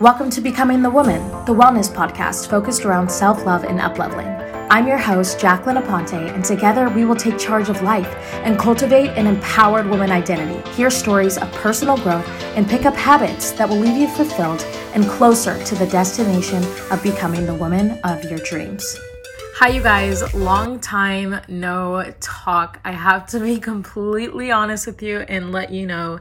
Welcome to Becoming the Woman, the wellness podcast focused around self love and upleveling. I'm your host, Jacqueline Aponte, and together we will take charge of life and cultivate an empowered woman identity, hear stories of personal growth, and pick up habits that will leave you fulfilled and closer to the destination of becoming the woman of your dreams. Hi, you guys. Long time no talk. I have to be completely honest with you and let you know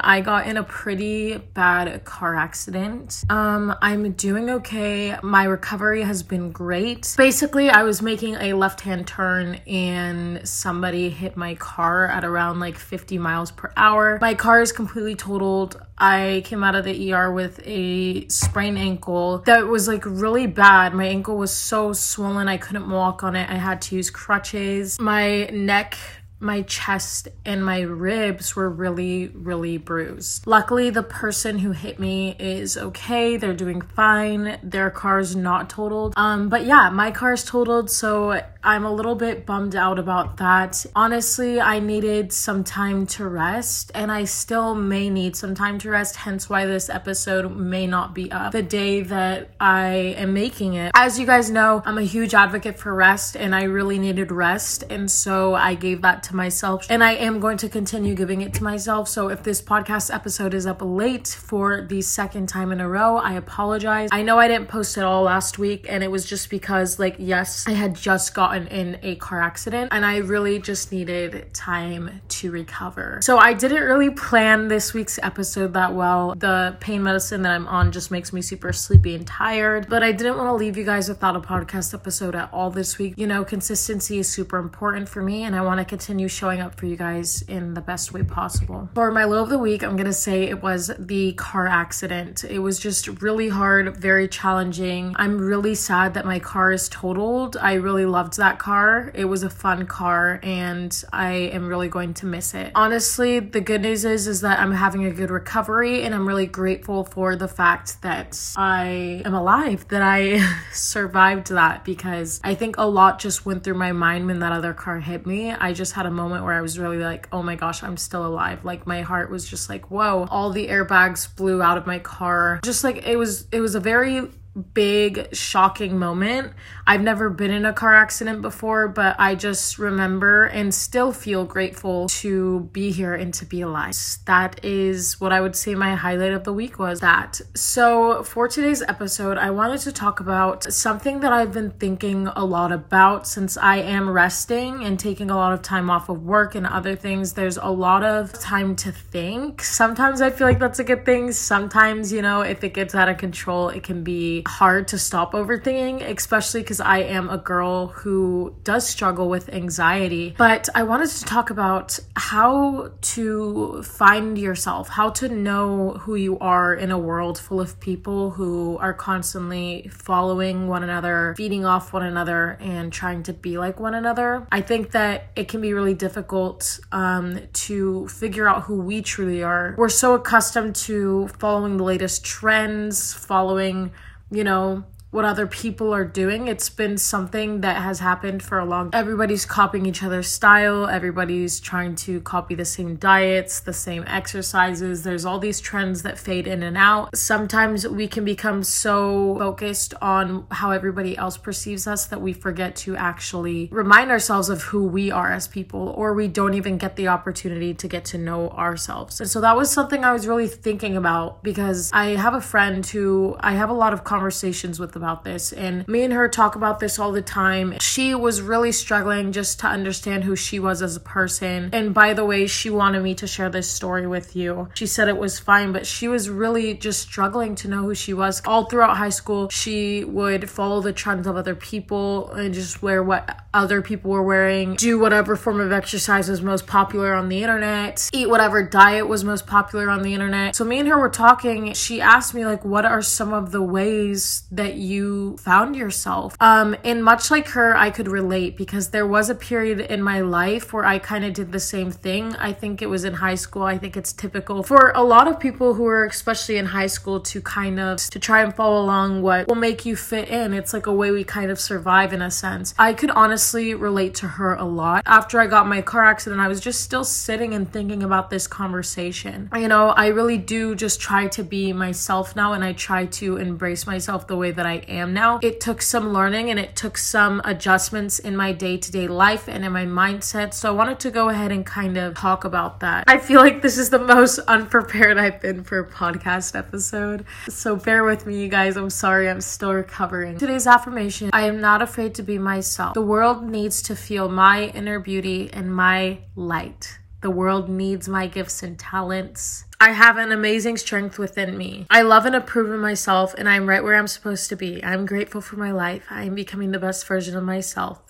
I got in a pretty bad car accident. Um, I'm doing okay. My recovery has been great. Basically, I was making a left hand turn and somebody hit my car at around like 50 miles per hour. My car is completely totaled. I came out of the ER with a sprained ankle that was like really bad. My ankle was so swollen, I couldn't walk on it. I had to use crutches. My neck my chest and my ribs were really, really bruised. Luckily, the person who hit me is okay. They're doing fine. Their car's not totaled. Um, but yeah, my car's totaled, so I'm a little bit bummed out about that. Honestly, I needed some time to rest, and I still may need some time to rest, hence why this episode may not be up the day that I am making it. As you guys know, I'm a huge advocate for rest, and I really needed rest, and so I gave that to myself, and I am going to continue giving it to myself. So if this podcast episode is up late for the second time in a row, I apologize. I know I didn't post it all last week, and it was just because, like, yes, I had just gotten in a car accident and I really just needed time to recover. So I didn't really plan this week's episode that well. The pain medicine that I'm on just makes me super sleepy and tired, but I didn't want to leave you guys without a podcast episode at all this week. You know, consistency is super important for me and I want to continue showing up for you guys in the best way possible. For my low of the week, I'm to say it was the car accident. It was just really hard, very challenging. I'm really sad that my car is totaled. I really loved that car. It was a fun car and I am really going to miss it. Honestly, the good news is is that I'm having a good recovery and I'm really grateful for the fact that I am alive, that I survived that because I think a lot just went through my mind when that other car hit me. I just had a moment where I was really like, "Oh my gosh, I'm still alive." Like my heart was just like, "Whoa." All the airbags blew out of my car. Just like it was it was a very big shocking moment. I've never been in a car accident before, but I just remember and still feel grateful to be here and to be alive. That is what I would say my highlight of the week was that. So, for today's episode, I wanted to talk about something that I've been thinking a lot about since I am resting and taking a lot of time off of work and other things. There's a lot of time to think. Sometimes I feel like that's a good thing. Sometimes, you know, if it gets out of control, it can be hard to stop overthinking, especially because I am a girl who does struggle with anxiety. But I wanted to talk about how to find yourself, how to know who you are in a world full of people who are constantly following one another, feeding off one another, and trying to be like one another. I think that it can be really difficult um, to figure out who we truly are. We're so accustomed to following the latest trends, following you know, what other people are doing. It's been something that has happened for a long everybody's copying each other's style, everybody's trying to copy the same diets, the same exercises. There's all these trends that fade in and out. Sometimes we can become so focused on how everybody else perceives us that we forget to actually remind ourselves of who we are as people or we don't even get the opportunity to get to know ourselves. And so that was something I was really thinking about because I have a friend who I have a lot of conversations with about this. And me and her talk about this all the time. She was really struggling just to understand who she was as a person. And by the way, she wanted me to share this story with you. She said it was fine, but she was really just struggling to know who she was. All throughout high school, she would follow the trends of other people and just wear what other people were wearing, do whatever form of exercise was most popular on the internet, eat whatever diet was most popular on the internet. So me and her were talking. She asked me like what are some of the ways that you you found yourself. Um, and much like her, I could relate because there was a period in my life where I kind of did the same thing. I think it was in high school. I think it's typical for a lot of people who are especially in high school to kind of to try and follow along what will make you fit in. It's like a way we kind of survive in a sense. I could honestly relate to her a lot. After I got my car accident, I was just still sitting and thinking about this conversation. You know, I really do just try to be myself now and I try to embrace myself the way that I am now. It took some learning and it took some adjustments in my day to day life and in my mindset. So I wanted to go ahead and kind of talk about that. I feel like this is the most unprepared I've been for a podcast episode. So bear with me, you guys. I'm sorry, I'm still recovering. Today's affirmation I am not afraid to be myself. The world needs to feel my inner beauty and my light. The world needs my gifts and talents. I have an amazing strength within me. I love and approve of myself, and I'm right where I'm supposed to be. I'm grateful for my life. I am becoming the best version of myself.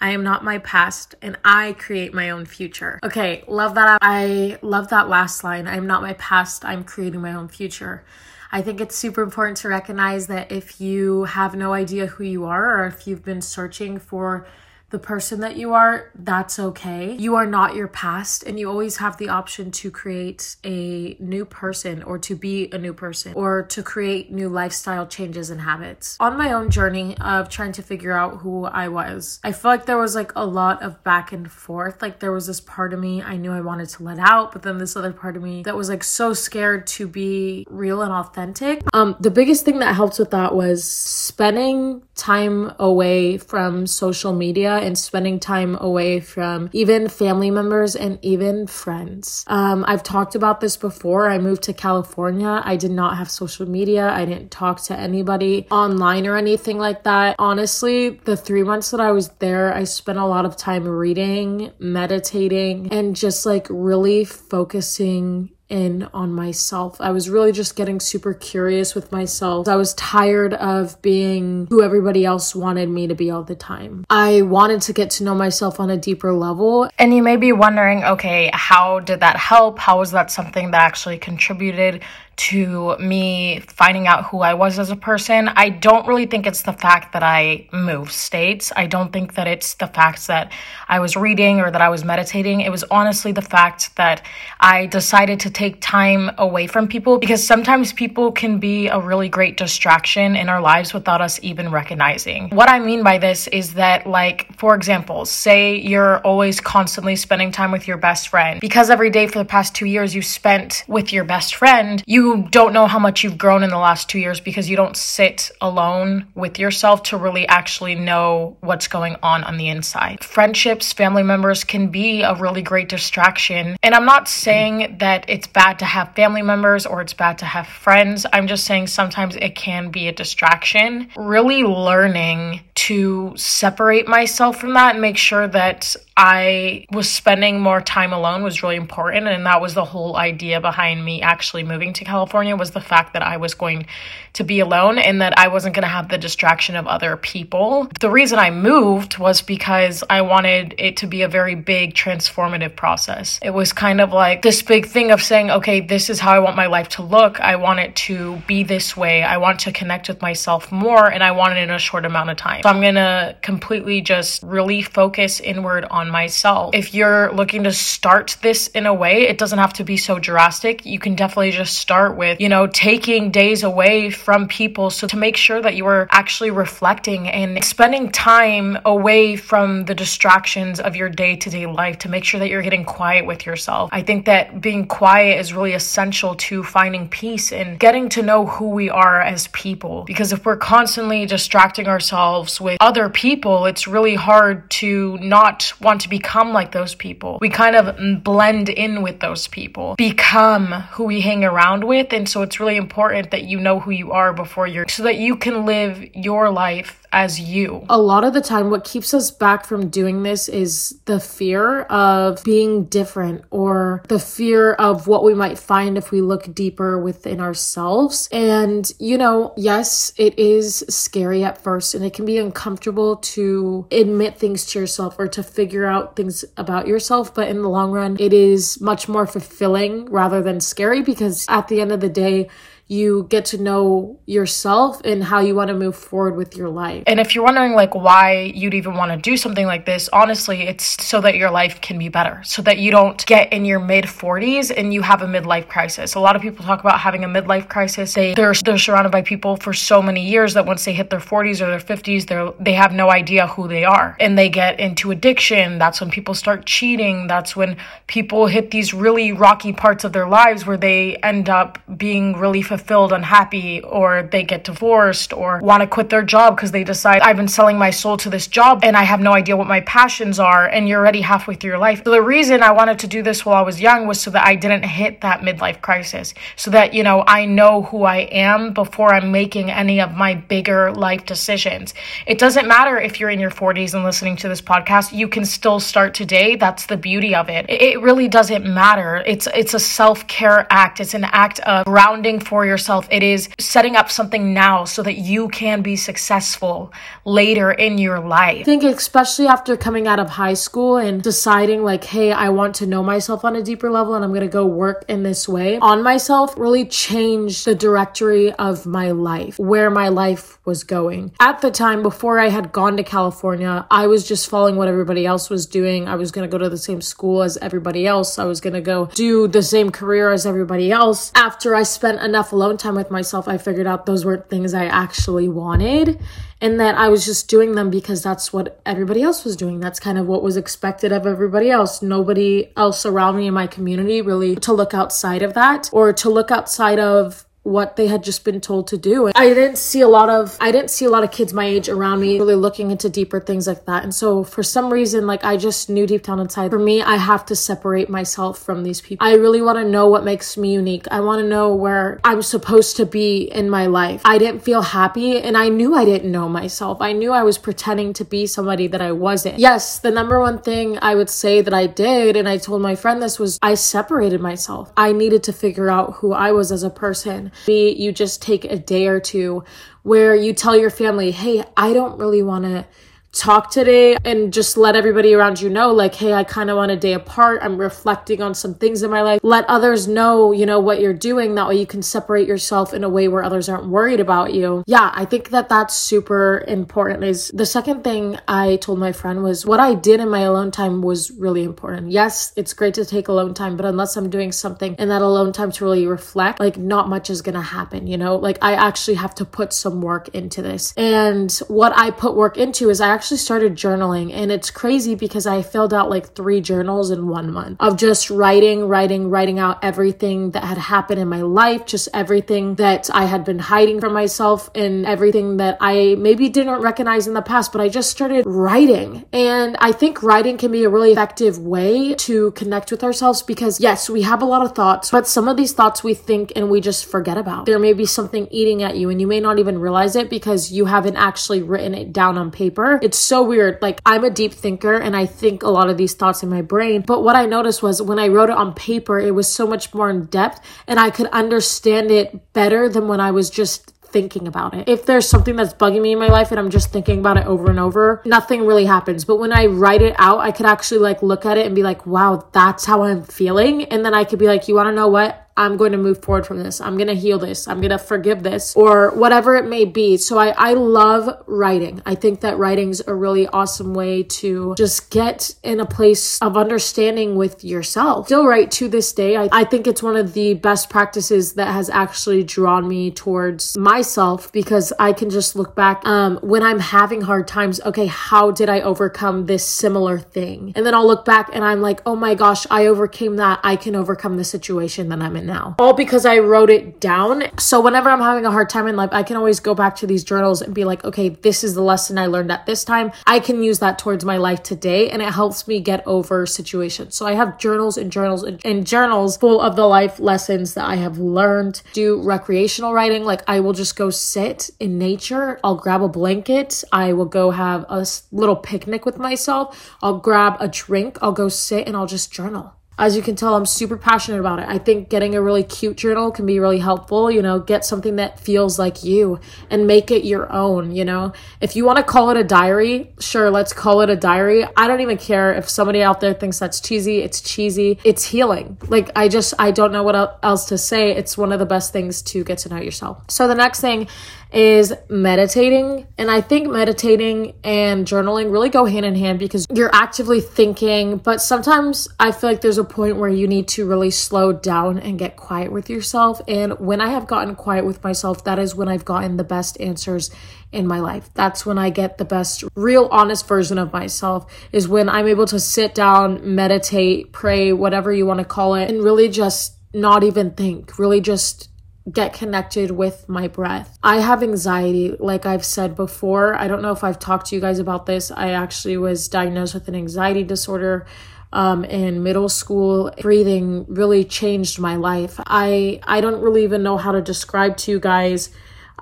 I am not my past and I create my own future. Okay, love that. I love that last line. I'm not my past, I'm creating my own future. I think it's super important to recognize that if you have no idea who you are or if you've been searching for the person that you are, that's okay. You are not your past, and you always have the option to create a new person or to be a new person or to create new lifestyle changes and habits. On my own journey of trying to figure out who I was, I feel like there was like a lot of back and forth. Like there was this part of me I knew I wanted to let out, but then this other part of me that was like so scared to be real and authentic. Um, the biggest thing that helped with that was spending time away from social media and spending time away from even family members and even friends. Um, I've talked about this before. I moved to California. I did not have social media. I didn't talk to anybody online or anything like that. Honestly, the three months that I was there, I spent a lot of time reading, meditating, and just like really focusing in on myself. I was really just getting super curious with myself. I was tired of being who everybody else wanted me to be all the time. I wanted to get to know myself on a deeper level. And you may be wondering, okay, how did that help? How was that something that actually contributed to me finding out who I was as a person. I don't really think it's the fact that I moved states. I don't think that it's the fact that I was reading or that I was meditating. It was honestly the fact that I decided to take time away from people because sometimes people can be a really great distraction in our lives without us even recognizing. What I mean by this is that, like, for example, say you're always constantly spending time with your best friend because every day for the past two years you spent with your best friend, you don't know how much you've grown in the last two years because you don't sit alone with yourself to really actually know what's going on on the inside. Friendships, family members can be a really great distraction. And I'm not saying that it's bad to have family members or it's bad to have friends. I'm just saying sometimes it can be a distraction. Really learning to separate myself from that and make sure that I was spending more time alone was really important and that was the whole idea behind me actually moving to California was the fact that I was going to be alone and that I wasn't going to have the distraction of other people. The reason I moved was because I wanted it to be a very big transformative process. It was kind of like this big thing of saying, okay, this is how I want my life to look. I want it to be this way. I want to connect with myself more and I want it in a short amount of time. So I'm going to completely just really focus inward on myself. If you're looking to start this in a way, it doesn't have to be so drastic. You can definitely just start with, you know, taking days away from people. So to make sure that you are actually reflecting and spending time away from the distractions of your day to day life to make sure that you're getting quiet with yourself. I think that being quiet is really essential to finding peace and getting to know who we are as people. Because if we're constantly distracting ourselves with other people, it's really hard to not want to become like those people. We kind of blend in with those people, become who we hang around with. And so it's really important that you know who you are before you're, so that you can live your life as you. A lot of the time, what keeps us back from doing this is the fear of being different or the fear of what we might find if we look deeper within ourselves. And, you know, yes, it is scary at first and it can be uncomfortable to admit things to yourself or to figure out things about yourself. But in the long run, it is much more fulfilling rather than scary because at the end of the day, you get to know yourself and how you want to move forward with your life. And if you're wondering like why you'd even want to do something like this, honestly, it's so that your life can be better, so that you don't get in your mid 40s and you have a midlife crisis. A lot of people talk about having a midlife crisis. They they're they're surrounded by people for so many years that once they hit their 40s or their 50s, they're they have no idea who they are. And they get into addiction. That's when people start cheating. That's when people hit these really rocky parts of their lives where they end up being really unhappy, or they get divorced or want to quit their job because they decide I've been selling my soul to this job and I have no idea what my passions are. And you're already halfway through your life. So the reason I wanted to do this while I was young was so that I didn't hit that midlife crisis. So that, you know, I know who I am before I'm making any of my bigger life decisions. It doesn't matter if you're in your 40s and listening to this podcast, you can still start today. That's the beauty of it. It really doesn't matter. It's it's a self-care act. It's an act of grounding for yourself. It is setting up something now so that you can be successful later in your life. I think especially after coming out of high school and deciding like, hey, I want to know myself on a deeper level and I'm going to go work in this way on myself really changed the directory of my life, where my life was going. At the time before I had gone to California, I was just following what everybody else was doing. I was going to go to the same school as everybody else. I was going to go do the same career as everybody else. After I spent enough alone time with myself, I figured out those weren't things I actually wanted and that I was just doing them because that's what everybody else was doing. That's kind of what was expected of everybody else. Nobody else around me in my community really to look outside of that or to look outside of what they had just been told to do. I didn't see a lot of I didn't see a lot of kids my age around me really looking into deeper things like that. And so for some reason like I just knew deep down inside for me I have to separate myself from these people. I really want to know what makes me unique. I want to know where I'm supposed to be in my life. I didn't feel happy and I knew I didn't know myself. I knew I was pretending to be somebody that I wasn't. Yes, the number one thing I would say that I did and I told my friend this was I separated myself. I needed to figure out who I was as a person Maybe you just take a day or two where you tell your family, hey, I don't really want to talk today and just let everybody around you know like hey i kind of want a day apart. I'm reflecting on some things in my life. Let others know you know what you're doing. That way you can separate yourself in a way where others aren't worried about you. Yeah i think that that's super important. Is the second thing i told my friend was what i did in my alone time was really important. Yes it's great to take alone time but unless i'm doing something in that alone time to really reflect like not much is gonna happen you know? Like i actually have to put some work into this. And what i put work into is i actually started journaling and it's crazy because I filled out like three journals in one month of just writing, writing, writing out everything that had happened in my life, just everything that I had been hiding from myself and everything that I maybe didn't recognize in the past, but I just started writing. And I think writing can be a really effective way to connect with ourselves because yes, we have a lot of thoughts, but some of these thoughts we think and we just forget about. There may be something eating at you and you may not even realize it because you haven't actually written it down on paper. So weird. Like, I'm a deep thinker and I think a lot of these thoughts in my brain. But what I noticed was when I wrote it on paper, it was so much more in depth and I could understand it better than when I was just thinking about it. If there's something that's bugging me in my life and I'm just thinking about it over and over, nothing really happens. But when I write it out, I could actually like look at it and be like, wow, that's how I'm feeling. And then I could be like, you want to know what? I'm going to move forward from this. I'm going to heal this. I'm going to forgive this or whatever it may be. So I, I love writing. I think that writing's a really awesome way to just get in a place of understanding with yourself. Still write to this day. I, I think it's one of the best practices that has actually drawn me towards myself because I can just look back um, when I'm having hard times. Okay, how did I overcome this similar thing? And then I'll look back and I'm like, oh my gosh, I overcame that. I can overcome the situation that I'm in now. All because I wrote it down. So whenever I'm having a hard time in life, I can always go back to these journals and be like, okay, this is the lesson I learned at this time. I can use that towards my life today and it helps me get over situations. So I have journals and journals and, and journals full of the life lessons that I have learned. Do recreational writing, like I will just go sit in nature. I'll grab a blanket. I will go have a little picnic with myself. I'll grab a drink. I'll go sit and I'll just journal. As you can tell, I'm super passionate about it. I think getting a really cute journal can be really helpful. You know, get something that feels like you and make it your own. You know, if you want to call it a diary, sure, let's call it a diary. I don't even care if somebody out there thinks that's cheesy. It's cheesy. It's healing. Like, I just, I don't know what else to say. It's one of the best things to get to know yourself. So, the next thing is meditating. And I think meditating and journaling really go hand in hand because you're actively thinking, but sometimes I feel like there's a point where you need to really slow down and get quiet with yourself. And when I have gotten quiet with myself, that is when I've gotten the best answers in my life. That's when I get the best, real, honest version of myself, is when I'm able to sit down, meditate, pray, whatever you want to call it, and really just not even think, really just get connected with my breath. I have anxiety, like I've said before. I don't know if I've talked to you guys about this. I actually was diagnosed with an anxiety disorder um, in middle school. Breathing really changed my life. I I don't really even know how to describe to you guys.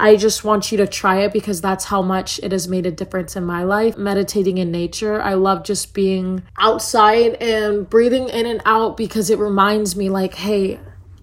I just want you to try it because that's how much it has made a difference in my life. Meditating in nature. I love just being outside and breathing in and out because it reminds me, like, hey,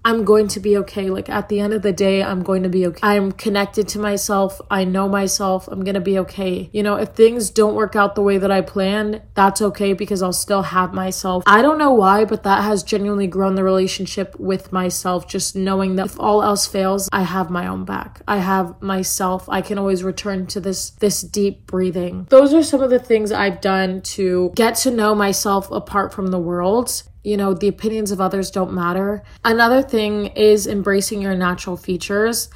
I'm going to be okay. Like at the end of the day, I'm going to be okay. I'm connected to myself. I know myself. I'm going to be okay. You know, if things don't work out the way that I planned, that's okay because I'll still have myself. I don't know why, but that has genuinely grown the relationship with myself. Just knowing that if all else fails, I have my own back. I have myself. I can always return to this, this deep breathing. Those are some of the things I've done to get to know myself apart from the world you know, the opinions of others don't matter. Another thing is embracing your natural features.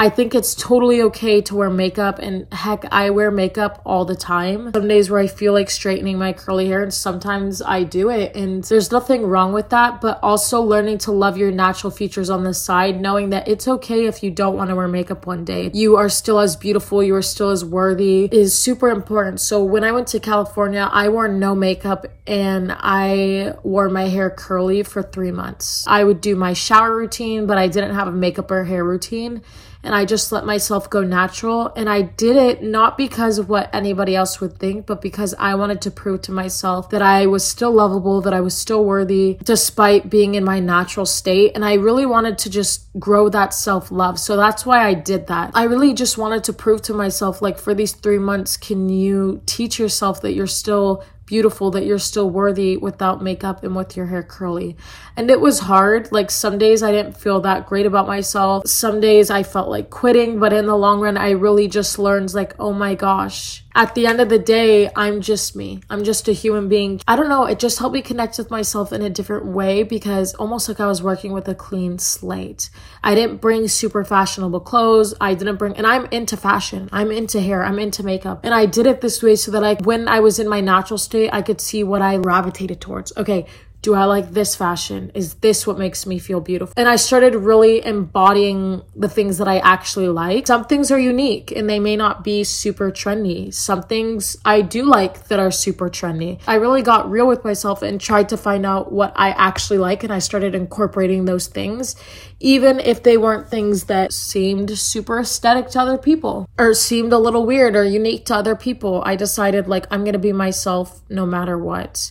I think it's totally okay to wear makeup, and heck, I wear makeup all the time. Some days where I feel like straightening my curly hair, and sometimes I do it, and there's nothing wrong with that. But also learning to love your natural features on the side, knowing that it's okay if you don't want to wear makeup one day. You are still as beautiful, you are still as worthy, is super important. So when I went to California, I wore no makeup and I wore my hair curly for three months. I would do my shower routine, but I didn't have a makeup or hair routine and I just let myself go natural. And I did it not because of what anybody else would think, but because I wanted to prove to myself that I was still lovable, that I was still worthy despite being in my natural state. And I really wanted to just grow that self love. So that's why I did that. I really just wanted to prove to myself, like, for these three months, can you teach yourself that you're still beautiful that you're still worthy without makeup and with your hair curly. And it was hard. Like some days I didn't feel that great about myself. Some days I felt like quitting, but in the long run I really just learned like, "Oh my gosh, at the end of the day, I'm just me. I'm just a human being. I don't know, it just helped me connect with myself in a different way because almost like I was working with a clean slate. I didn't bring super fashionable clothes. I didn't bring, and I'm into fashion. I'm into hair. I'm into makeup. And I did it this way so that I, when I was in my natural state, I could see what I gravitated towards. Okay, do I like this fashion? Is this what makes me feel beautiful? And I started really embodying the things that I actually like. Some things are unique and they may not be super trendy. Some things I do like that are super trendy. I really got real with myself and tried to find out what I actually like and I started incorporating those things, even if they weren't things that seemed super aesthetic to other people or seemed a little weird or unique to other people. I decided like I'm gonna be myself no matter what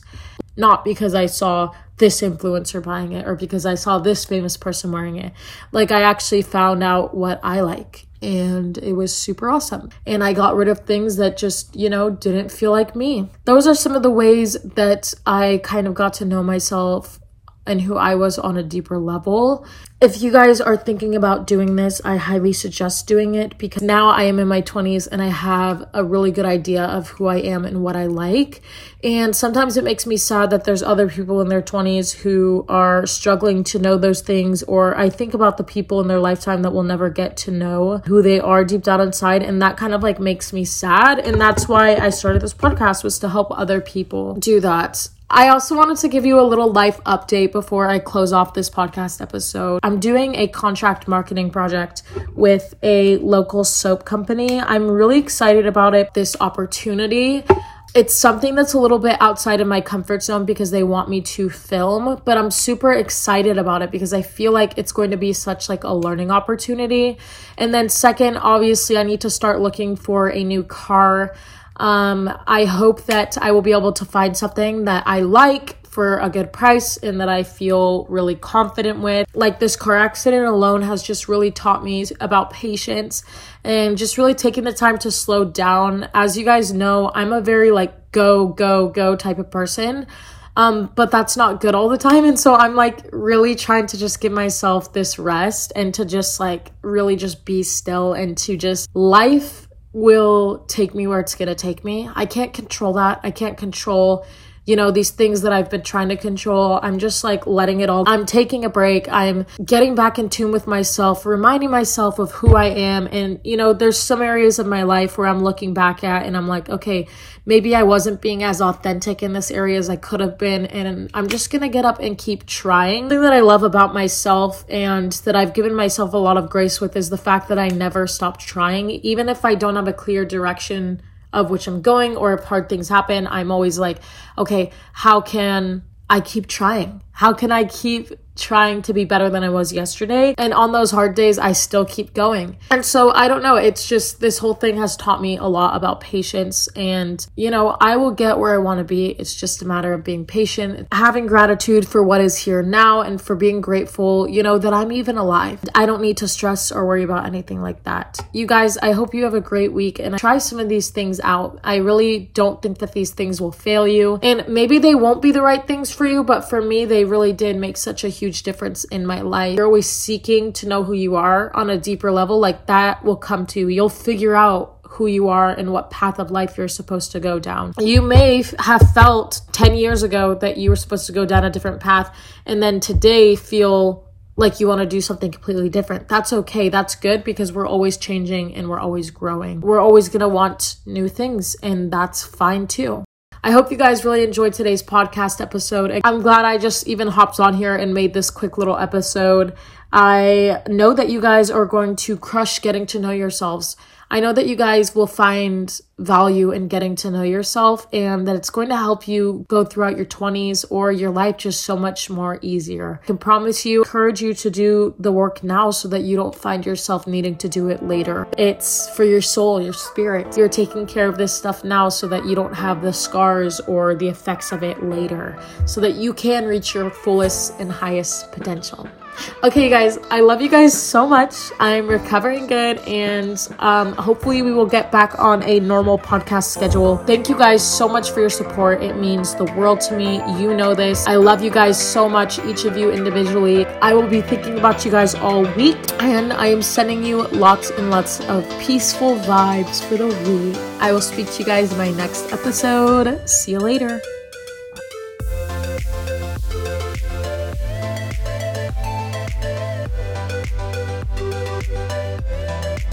not because I saw this influencer buying it or because I saw this famous person wearing it. Like, I actually found out what I like and it was super awesome. And I got rid of things that just, you know, didn't feel like me. Those are some of the ways that I kind of got to know myself and who I was on a deeper level. If you guys are thinking about doing this, I highly suggest doing it because now I am in my 20s and I have a really good idea of who I am and what I like. And sometimes it makes me sad that there's other people in their 20s who are struggling to know those things, or I think about the people in their lifetime that will never get to know who they are deep down inside. And that kind of like makes me sad. And that's why I started this podcast was to help other people do that. I also wanted to give you a little life update before I close off this podcast episode. I'm doing a contract marketing project with a local soap company. I'm really excited about it, this opportunity. It's something that's a little bit outside of my comfort zone because they want me to film, but I'm super excited about it because I feel like it's going to be such like a learning opportunity. And then second, obviously I need to start looking for a new car um, I hope that I will be able to find something that I like for a good price and that I feel really confident with. Like this car accident alone has just really taught me about patience and just really taking the time to slow down. As you guys know, I'm a very like go, go, go type of person. Um, but that's not good all the time. And so I'm like really trying to just give myself this rest and to just like really just be still and to just life will take me where it's going to take me. I can't control that. I can't control you know, these things that I've been trying to control. I'm just like letting it all. I'm taking a break. I'm getting back in tune with myself, reminding myself of who I am. And, you know, there's some areas of my life where I'm looking back at and I'm like, okay, maybe I wasn't being as authentic in this area as I could have been. And I'm just going to get up and keep trying. The thing that I love about myself and that I've given myself a lot of grace with is the fact that I never stopped trying, even if I don't have a clear direction of which I'm going or if hard things happen, I'm always like, okay, how can I keep trying? How can I keep trying to be better than I was yesterday. And on those hard days, I still keep going. And so I don't know. It's just this whole thing has taught me a lot about patience. And, you know, I will get where I want to be. It's just a matter of being patient, having gratitude for what is here now, and for being grateful, you know, that I'm even alive. I don't need to stress or worry about anything like that. You guys, I hope you have a great week and try some of these things out. I really don't think that these things will fail you. And maybe they won't be the right things for you, but for me, they really did make such a huge huge difference in my life. You're always seeking to know who you are on a deeper level, like that will come to you. You'll figure out who you are and what path of life you're supposed to go down. You may have felt 10 years ago that you were supposed to go down a different path and then today feel like you want to do something completely different. That's okay. That's good because we're always changing and we're always growing. We're always going to want new things and that's fine too. I hope you guys really enjoyed today's podcast episode. I'm glad I just even hopped on here and made this quick little episode. I know that you guys are going to crush getting to know yourselves. I know that you guys will find value in getting to know yourself and that it's going to help you go throughout your 20s or your life just so much more easier. I can promise you, encourage you to do the work now so that you don't find yourself needing to do it later. It's for your soul, your spirit. You're taking care of this stuff now so that you don't have the scars or the effects of it later, so that you can reach your fullest and highest potential. Okay, guys, I love you guys so much. I'm recovering good, and um, hopefully, we will get back on a normal podcast schedule. Thank you guys so much for your support. It means the world to me. You know this. I love you guys so much, each of you individually. I will be thinking about you guys all week, and I am sending you lots and lots of peaceful vibes for the week. I will speak to you guys in my next episode. See you later.